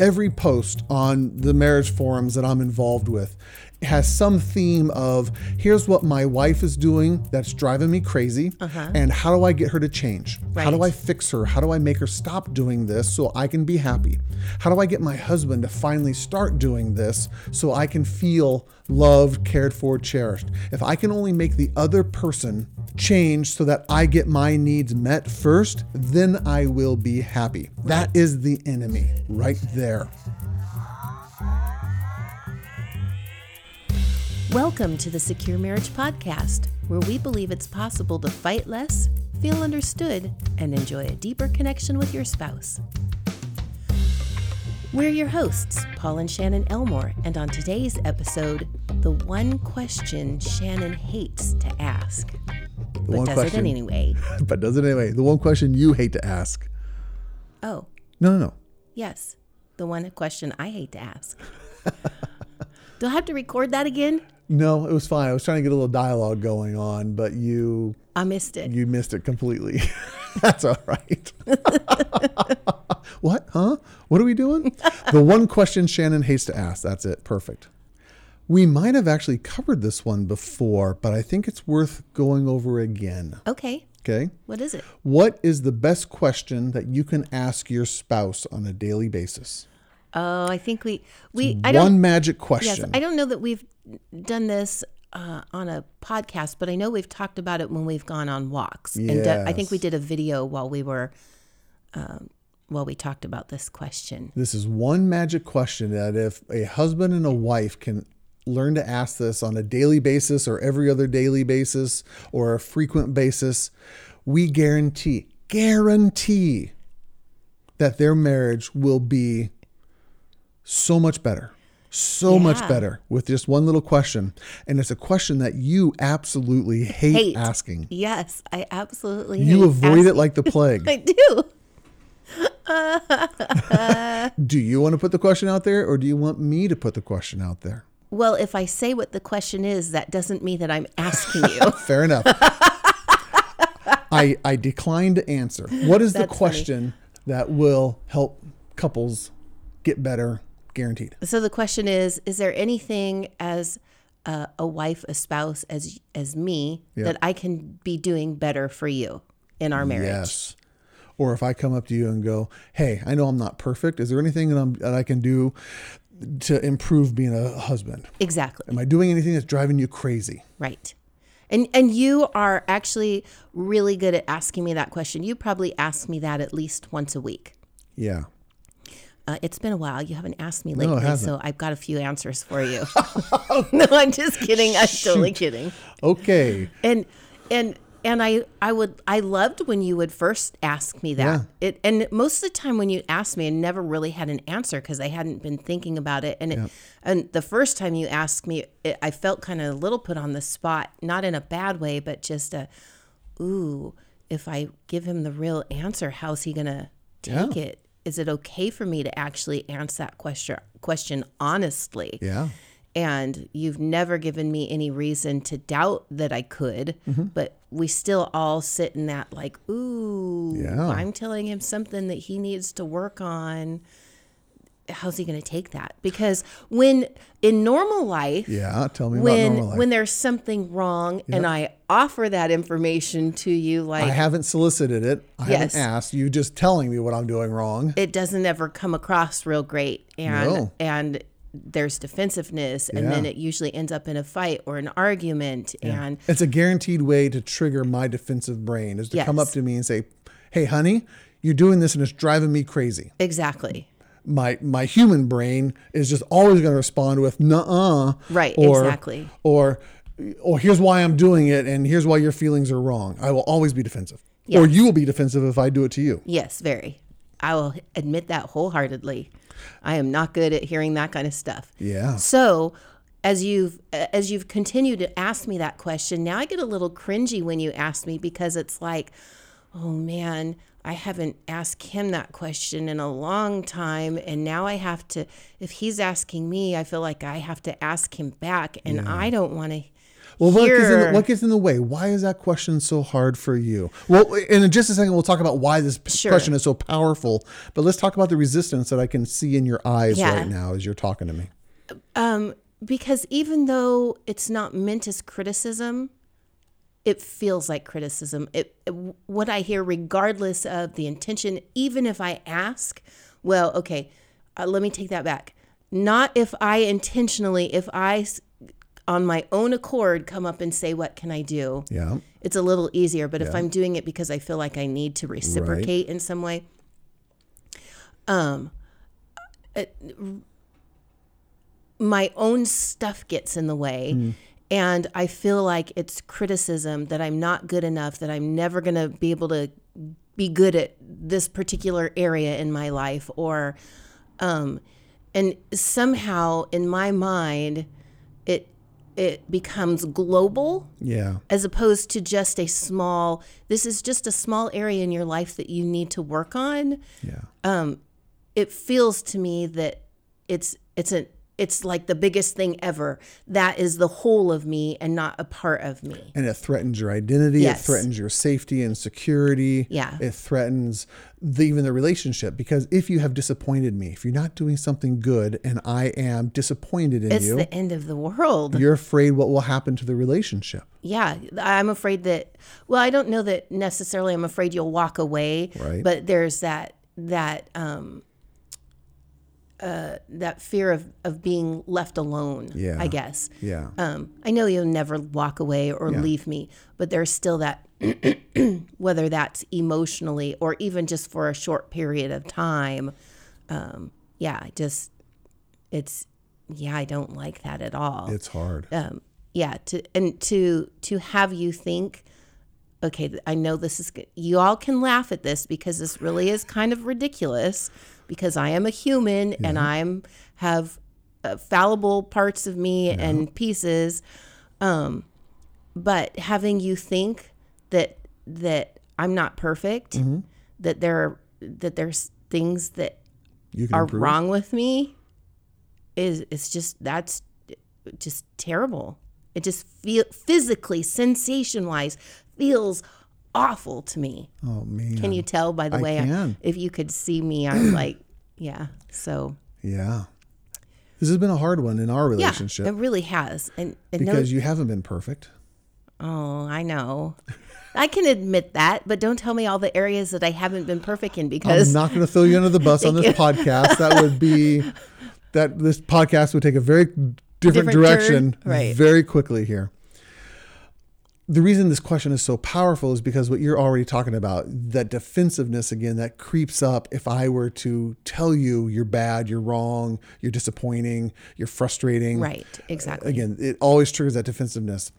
every post on the marriage forums that I'm involved with has some theme of here's what my wife is doing that's driving me crazy uh-huh. and how do I get her to change? How do I fix her? How do I make her stop doing this so I can be happy? How do I get my husband to finally start doing this so I can feel loved, cared for, cherished? If I can only make the other person change so that I get my needs met first, then I will be happy. That is the enemy right there. Welcome to the Secure Marriage Podcast, where we believe it's possible to fight less, feel understood, and enjoy a deeper connection with your spouse. We're your hosts, Paul and Shannon Elmore, and on today's episode, the one question Shannon hates to ask, but one does question. it anyway. But does it anyway? The one question you hate to ask. Oh, No, no, no. yes, the one question I hate to ask. Do I have to record that again? No, it was fine. I was trying to get a little dialogue going on, but you I missed it. you missed it completely. That's all right. what? Huh? What are we doing? the one question Shannon hates to ask. That's it. Perfect. We might have actually covered this one before, but I think it's worth going over again. Okay, Okay. what is it? What is the best question that you can ask your spouse on a daily basis? Oh, I think we we I One don't magic yes, question. I don't know that we've done this uh, on a podcast, but I know we've talked about it when we've gone on walks. And uh, I think we did a video while we were um, while we talked about this question. This is one magic question that if a husband and a wife can learn to ask this on a daily basis or every other daily basis or a frequent basis, we guarantee, guarantee that their marriage will be so much better. So much better with just one little question. And it's a question that you absolutely hate, Hate. asking. Yes, I absolutely You avoid it like the plague. I do. do you want to put the question out there or do you want me to put the question out there? Well, if I say what the question is, that doesn't mean that I'm asking you. Fair enough. I I decline to answer. What is the That's funny. question that will help couples get better guaranteed? So the question is: Is there anything as uh, a wife, a spouse, as as me, that I can be doing better for you in our marriage? Yes. Or if I come up to you and go, "Hey, I know I'm not perfect. Is there anything that, I'm, that I can do to improve being a husband? Exactly. Am I doing anything that's driving you crazy?" Right. And and you are actually really good at asking me that question. You probably ask me that at least once a week. Yeah. Uh, it's been a while. You haven't asked me lately, hasn't. so I've got a few answers for you. no, I'm just kidding. I'm totally kidding. Okay. and and and I I would I loved when you would first ask me that. Yeah. It and most of the time when you asked me, I never really had an answer because I hadn't been thinking about it. And it, and the first time you asked me, it, I felt kind of a little put on the spot, not in a bad way, but just a, ooh, if I give him the real answer, how's he gonna take Yeah. it? Is it okay for me to actually answer that question question honestly? Yeah. and you've never given me any reason to doubt that I could, Mm-hmm. but we still all sit in that like, ooh, Yeah. I'm telling him something that he needs to work on. How's he going to take that? Because when in normal life, Yeah. Tell me when normal life. when there's something wrong and I offer that information to you, like I haven't solicited it. I Yes. haven't asked. You just telling me what I'm doing wrong. it doesn't ever come across real great and No. and there's defensiveness and then it usually ends up in a fight or an argument and It's a guaranteed way to trigger my defensive brain is to come up to me and say, "Hey, honey, you're doing this and it's driving me crazy." exactly My my human brain is just always going to respond with "nuh-uh," Right, or, exactly. or or here's why I'm doing it and here's why your feelings are wrong. I will always be defensive, yes. or you will be defensive if I do it to you. yes very i will admit that wholeheartedly i am not good at hearing that kind of stuff Yeah, so as you've as you've continued to ask me that question now i get a little cringy when you ask me because it's like oh man i haven't asked him that question in a long time and now i have to if he's asking me i feel like i have to ask him back and i don't want to Well, what gets, in the, what gets in the way? Why is that question so hard for you? Well, in just a second, we'll talk about why this Sure. question is so powerful. But let's talk about the resistance that I can see in your eyes Yeah. right now as you're talking to me. Um, because even though it's not meant as criticism, it feels like criticism. It, it- what I hear, regardless of the intention, even if I ask, well, okay, uh, let me take that back. Not if I intentionally, if I on my own accord, come up and say, "What can I do?" Yeah. it's a little easier. But if I'm doing it because I feel like I need to reciprocate in some way, um, it- my own stuff gets in the way. And I feel like it's criticism that I'm not good enough, that I'm never going to be able to be good at this particular area in my life, or, um, and somehow in my mind, it it becomes global Yeah. as opposed to just a small this is just a small area in your life that you need to work on Yeah. it feels to me that it's it's a it's like the biggest thing ever that is the whole of me and not a part of me and it threatens your identity. Yes. It threatens your safety and security. Yeah. It threatens the, even the relationship because if you have disappointed me, if you're not doing something good and I am disappointed in it's you, the end of the world you're afraid what will happen to the relationship. yeah i'm afraid that well i don't know that necessarily i'm afraid you'll walk away Right. but there's that that um uh that fear of of being left alone Yeah. i guess Yeah. um, I know you'll never walk away or leave me, but there's still that, whether that's emotionally or even just for a short period of time. Um, yeah, just, it's, yeah, I don't like that at all. it's hard. um, yeah, to and to to have you think, okay, I know this is good. You all can laugh at this because this really is kind of ridiculous. Because I am a human and I'm have uh, fallible parts of me and pieces, um, but having you think that that I'm not perfect, that there that there's things that are improve. wrong with me is it's just that's just terrible. It just feel physically, sensation wise, feels awful to me. Oh man. Can you tell by the I way I, can. if you could see me, I'm like, yeah. So Yeah. This has been a hard one in our yeah, relationship it really has. And, and no, because you haven't been perfect. oh, I know. I can admit that, but don't tell me all the areas that I haven't been perfect in because I'm not going to throw you under the bus on this podcast. That would be that this podcast would take a very different, Different direction turn, right. very quickly here. The reason this question is so powerful is because what you're already talking about, that defensiveness again that creeps up if I were to tell you you're bad, you're wrong, you're disappointing, you're frustrating. right, exactly. Again, it always triggers that defensiveness.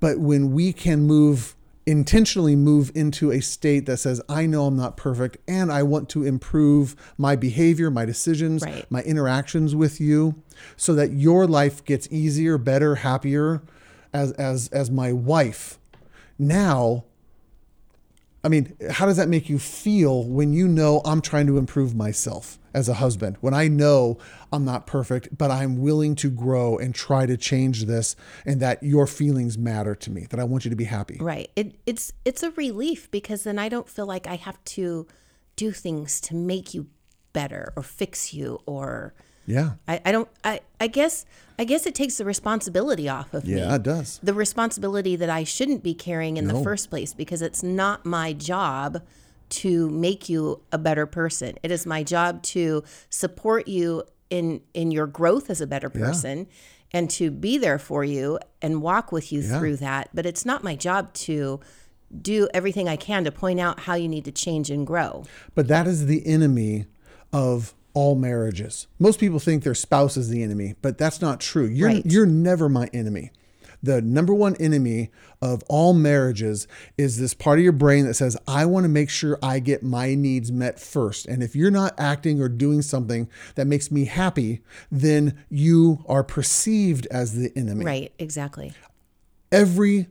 But when we can move intentionally move into a state that says I know I'm not perfect and I want to improve my behavior, my decisions, Right. my interactions with you so that your life gets easier, better, happier as as as my wife. Now, I mean, how does that make you feel when you know I'm trying to improve myself as a husband? When I know I'm not perfect, but I'm willing to grow and try to change this and that your feelings matter to me, that I want you to be happy. Right. It it's it's a relief because then I don't feel like I have to do things to make you better or fix you or Yeah. I, I don't I, I guess I guess it takes the responsibility off of me. Yeah, it does. The responsibility that I shouldn't be carrying in No. the first place because it's not my job to make you a better person. It is my job to support you in in your growth as a better person and to be there for you and walk with you Yeah. through that. But it's not my job to do everything I can to point out how you need to change and grow. But that is the enemy of all marriages. Most people think their spouse is the enemy, but that's not true. You're Right. you're never my enemy. The number one enemy of all marriages is this part of your brain that says, I want to make sure I get my needs met first. And if you're not acting or doing something that makes me happy, then you are perceived as the enemy Right, exactly. every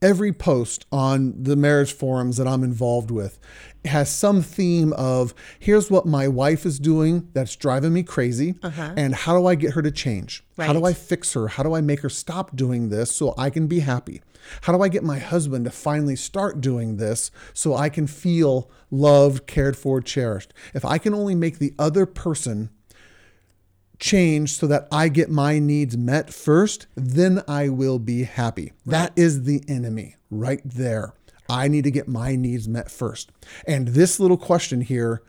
every post on the marriage forums that I'm involved with has some theme of here's what my wife is doing that's driving me crazy uh-huh. and how do I get her to change? How do I fix her? How do I make her stop doing this so I can be happy? How do I get my husband to finally start doing this so I can feel loved, cared for, cherished? If I can only make the other person change so that I get my needs met first, then I will be happy. That is the enemy right there. I need to get my needs met first. And this little question here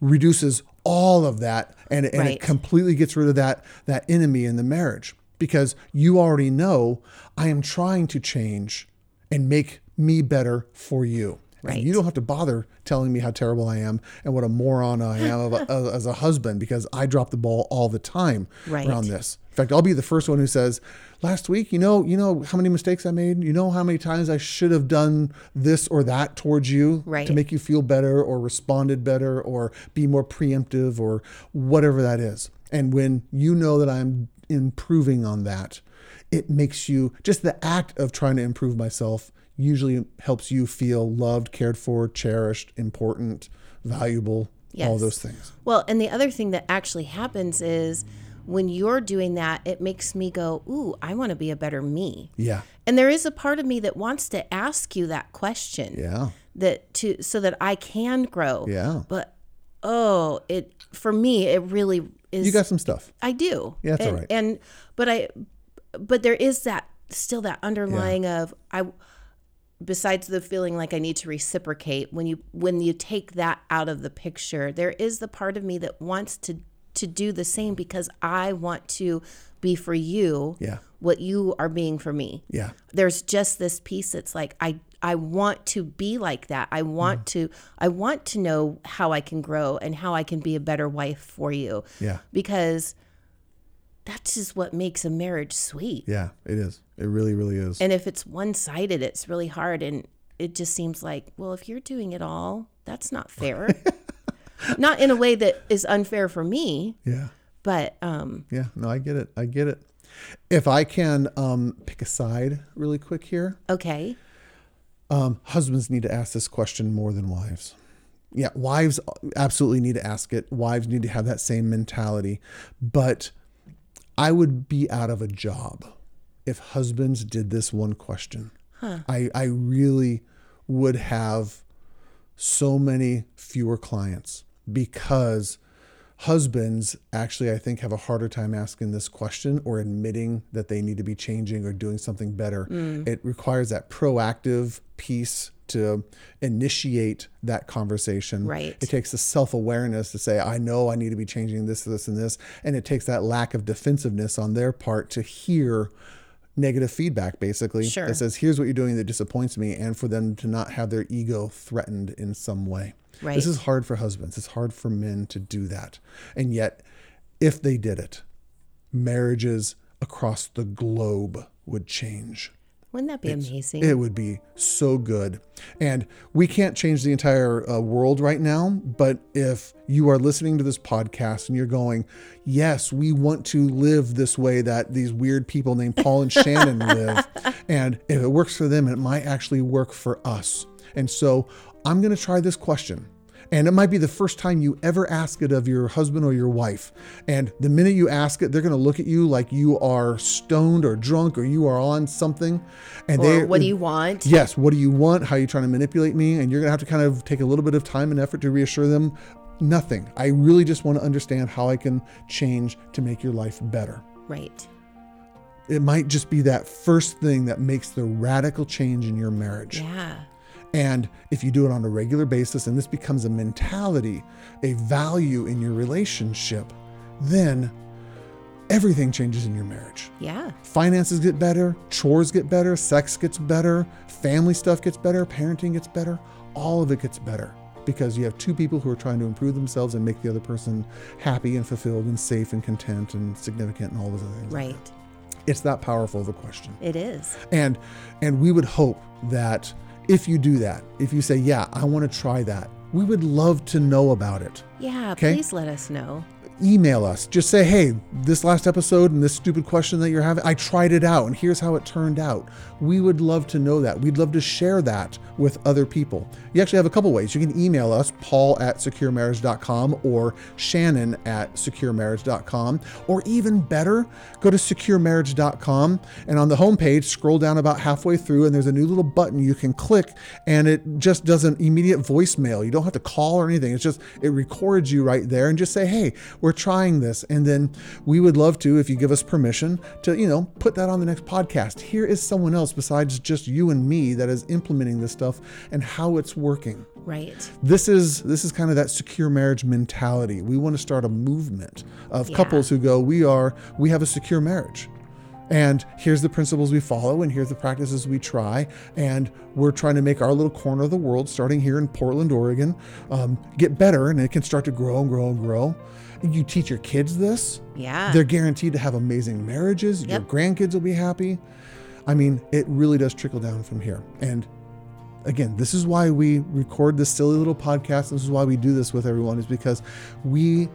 reduces all of that and, and it completely gets rid of that that enemy in the marriage because you already know I am trying to change and make me better for you. Right. And you don't have to bother telling me how terrible I am and what a moron I am of a, as a husband because I drop the ball all the time Right. around this. In fact, I'll be the first one who says, "Last week, you know, you know how many mistakes I made. You know how many times I should have done this or that towards you Right. to make you feel better or responded better or be more preemptive or whatever that is." And when you know that I'm improving on that, it makes you just the act of trying to improve myself usually helps you feel loved, cared for, cherished, important, valuable, all those things. Well, and the other thing that actually happens is when you're doing that, it makes me go, Ooh, I want to be a better me. Yeah. And there is a part of me that wants to ask you that question. Yeah. That to so that I can grow. Yeah. But oh, it for me it really is You got some stuff. I do. Yeah, that's and, right. And but I but there is that still that underlying of I besides the feeling like I need to reciprocate when you when you take that out of the picture, there is the part of me that wants to to do the same because I want to be for you Yeah. what you are being for me. Yeah. There's just this piece that's like I I want to be like that. I want Mm. to I want to know how I can grow and how I can be a better wife for you Yeah. because that's just what makes a marriage sweet. Yeah. It is. It really, really is. And if it's one sided, it's really hard. And it just seems like, well, if you're doing it all, that's not fair. not in a way that is unfair for me, yeah. but um, Yeah. No, I get it. I get it. If I can um, pick a side really quick here, okay. um, husbands need to ask this question more than wives. Yeah, wives absolutely need to ask it. Wives need to have that same mentality. But I would be out of a job if husbands did this one question. I, I really would have so many fewer clients because husbands actually i think have a harder time asking this question or admitting that they need to be changing or doing something better mm. it requires that proactive piece to initiate that conversation Right. it takes the self-awareness to say i know i need to be changing this this and this and it takes that lack of defensiveness on their part to hear negative feedback basically Sure. that says here's what you're doing that disappoints me and for them to not have their ego threatened in some way Right. this is hard for husbands. It's hard for men to do that. And yet, if they did it, marriages across the globe would change. Wouldn't that be amazing? It would be so good. And we can't change the entire uh, world right now, but if you are listening to this podcast and you're going, yes, we want to live this way that these weird people named Paul and Shannon live, and if it works for them, it might actually work for us. And so I'm going to try this question. And it might be the first time you ever ask it of your husband or your wife. And the minute you ask it, they're going to look at you like you are stoned or drunk or you are on something. And they, what do you want? Yes, what do you want? How are you trying to manipulate me? And you're going to have to kind of take a little bit of time and effort to reassure them. Nothing. I really just want to understand how I can change to make your life better. Right. It might just be that first thing that makes the radical change in your marriage. Yeah. And if you do it on a regular basis and this becomes a mentality, a value in your relationship, then everything changes in your marriage. Yeah. Finances get better, chores get better, sex gets better, family stuff gets better, parenting gets better. All of it gets better because you have two people who are trying to improve themselves and make the other person happy and fulfilled and safe and content and significant and all those other things. Right. It's that powerful of a question It is. and and we would hope that if you do that if you say yeah i want to try that we would love to know about it Yeah. Okay. Please let us know. Email us. Just say, hey, this last episode and this stupid question that you're having, I tried it out and here's how it turned out. We would love to know that. We'd love to share that with other people. You actually have a couple ways. You can email us, paul at securemarriage.com or shannon at securemarriage.com, or even better, go to securemarriage.com and on the homepage, scroll down about halfway through and there's a new little button you can click and it just does an immediate voicemail. You don't have to call or anything. It's just, it records you right there and just say, hey, we're trying this. And then we would love to, if you give us permission, to, you know, put that on the next podcast. Here is someone else besides just you and me that is implementing this stuff and how it's working. Right. This is this is kind of that secure marriage mentality. We want to start a movement of Yeah. couples who go, we are we have a secure marriage. And here's the principles we follow, and here's the practices we try. And we're trying to make our little corner of the world, starting here in Portland, Oregon, um, get better, and it can start to grow and grow and grow. You teach your kids this, Yeah. they're guaranteed to have amazing marriages. Your grandkids will be happy. I mean, it really does trickle down from here. And again, this is why we record this silly little podcast. This is why we do this with everyone, is because we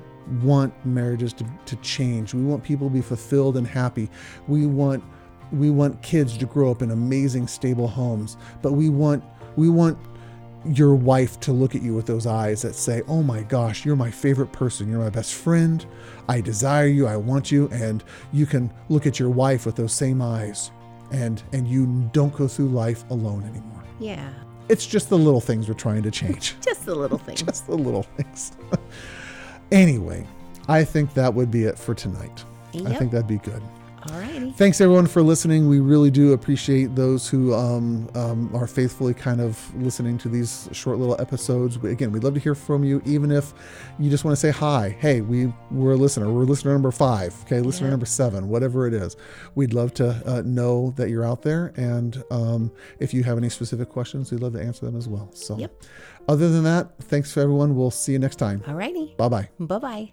want marriages to, to change. We want people to be fulfilled and happy. We want we want kids to grow up in amazing, stable homes. But we want we want your wife to look at you with those eyes that say, Oh my gosh, you're my favorite person. You're my best friend. I desire you. I want you. And you can look at your wife with those same eyes. And and you don't go through life alone anymore. yeah. It's just the little things we're trying to change. Just the little things. just the little things. anyway, I think that would be it for tonight. I think that'd be good. Alrighty. Thanks everyone for listening. We really do appreciate those who um, um, are faithfully kind of listening to these short little episodes. We- Again, we'd love to hear from you, even if you just want to say hi. Hey, we we're a listener. We're listener number five. Okay, listener Yeah. number seven, whatever it is. We'd love to uh, know that you're out there, and um, if you have any specific questions, we'd love to answer them as well. So, Yep. other than that, thanks for everyone. We'll see you next time. Alrighty. Bye bye. Bye bye.